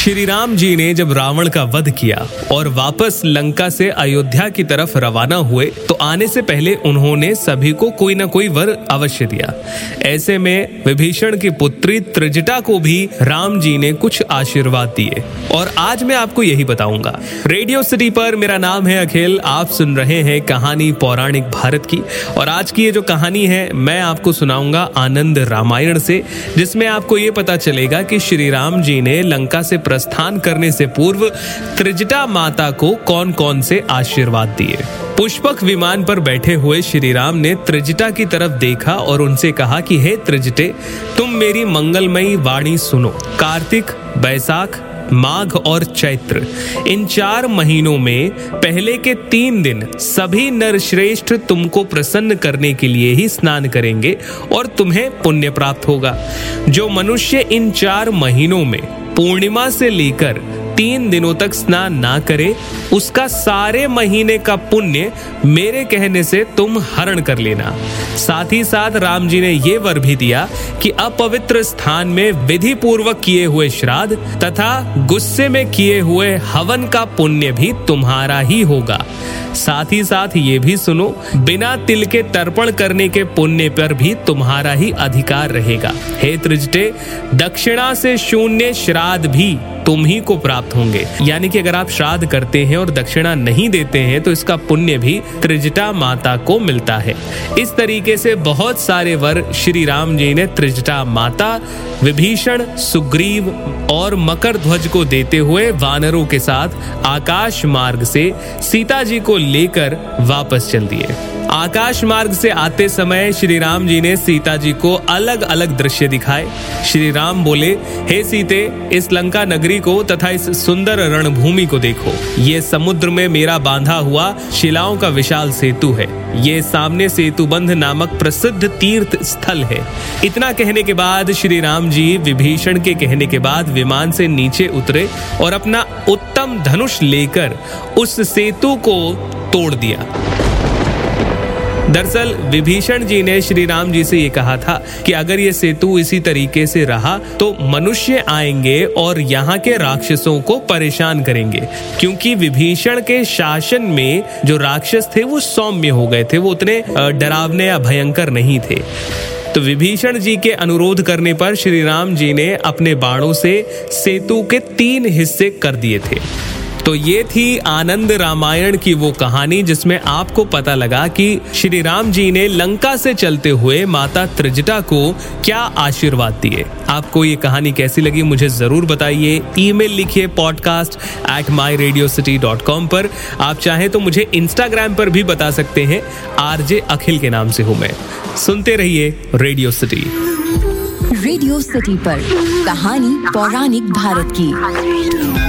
श्री राम जी ने जब रावण का वध किया और वापस लंका से अयोध्या की तरफ़ रवाना हुए तो आने से पहले उन्होंने सभी को कोई ना कोई वर अवश्य दिया। ऐसे में विभीषण की पुत्री त्रिजटा को भी राम जी ने कुछ आशीर्वाद दिए। और आज मैं आपको यही बताऊँगा। रेडियो सिटी पर मेरा नाम है अखिल, आप सुन रहे हैं कहानी पौराणिक भारत की। और आज की ये जो कहानी है, मैं आपको सुनाऊँगा आनंद रामायण से, जिसमें आपको ये पता चलेगा कि श्री राम जी ने लंका से प्रस्थान करने से पूर्व त्रिजटा माता को कौन कौन से आशीर्वाद दिए? पुष्पक विमान पर बैठे हुए श्री राम ने त्रिजटा की तरफ़ देखा और उनसे कहा कि, हे त्रिजटे, तुम मेरी मंगलमयी वाणी सुनो। कार्तिक, बैसाख, माघ और चैत्र, इन चार महीनों में पहले के तीन दिन सभी नरश्रेष्ठ तुमको प्रसन्न करने के लिए ही स्नान करेंगे और तुम्हें पुण्य प्राप्त होगा। जो मनुष्य इन चार महीनों में पूर्णिमा से लेकर तीन दिनों तक स्नान ना करे, उसका सारे महीने का पुण्य मेरे कहने से तुम हरण कर लेना। साथ ही साथ राम जी ने ये वर भी दिया कि अपवित्र स्थान में विधि पूर्वक किए हुए श्राद्ध तथा गुस्से में किए हुए हवन का पुण्य भी तुम्हारा ही होगा। साथ ही साथ ये भी सुनो, बिना तिल के तर्पण करने के पुण्य पर भी तुम्हारा ही अधिकार रहेगा। हे त्रिजटे, दक्षिणा से शून्य श्राद्ध भी तुम ही को प्राप्त होंगे। यानी कि अगर आप श्राद्ध करते हैं और दक्षिणा नहीं देते हैं तो इसका पुण्य भी त्रिजटा माता को मिलता है। इस तरीके से बहुत सारे वर श्री राम जी ने त्रिजटा माता विभीषण, सुग्रीव और मकर ध्वज को देते हुए वानरों के साथ आकाश मार्ग से सीता जी को लेकर वापस चल दिए। आकाश मार्ग से आते समय श्री राम जी ने सीता जी को अलग अलग दृश्य दिखाए। श्री राम बोले, हे सीते, इस लंका नगरी को तथा इस सुंदर रणभूमि को देखो। ये समुद्र में मेरा बांधा हुआ शिलाओं का विशाल सेतु है। ये सामने सेतुबंध नामक प्रसिद्ध तीर्थ स्थल है। इतना कहने के बाद श्री जी विभीषण के कहने के बाद विमान से नीचे उतरे और अपना उत्तम धनुष लेकर उस सेतु को तोड़ दिया। दरअसल, विभीषण जी ने श्री राम जी से ये कहा था कि अगर ये सेतु इसी तरीके से रहा तो मनुष्य आएँगे और यहाँ के राक्षसों को परेशान करेंगे, क्योंकि विभीषण के शासन में जो राक्षस थे, वो सौम्य हो गए थे, वो उतने डरावने या भयंकर नहीं थे। तो विभीषण जी के अनुरोध करने पर श्री राम जी ने अपने बाणों से सेतु के तीन हिस्से कर दिए थे। तो ये थी आनंद रामायण की वो कहानी, जिसमें आपको पता लगा कि श्री राम जी ने लंका से चलते हुए माता त्रिजटा को क्या आशीर्वाद दिए। आपको ये कहानी कैसी लगी मुझे ज़रूर बताइए। ईमेल लिखिए podcast at my radio city dot com पर। आप चाहें तो मुझे इंस्टाग्राम पर भी बता सकते हैं। आरजे अखिल के नाम से हूँ मैं। सुनते रहिए रेडियो सिटी रेडियो सिटी पर कहानी पौराणिक भारत की।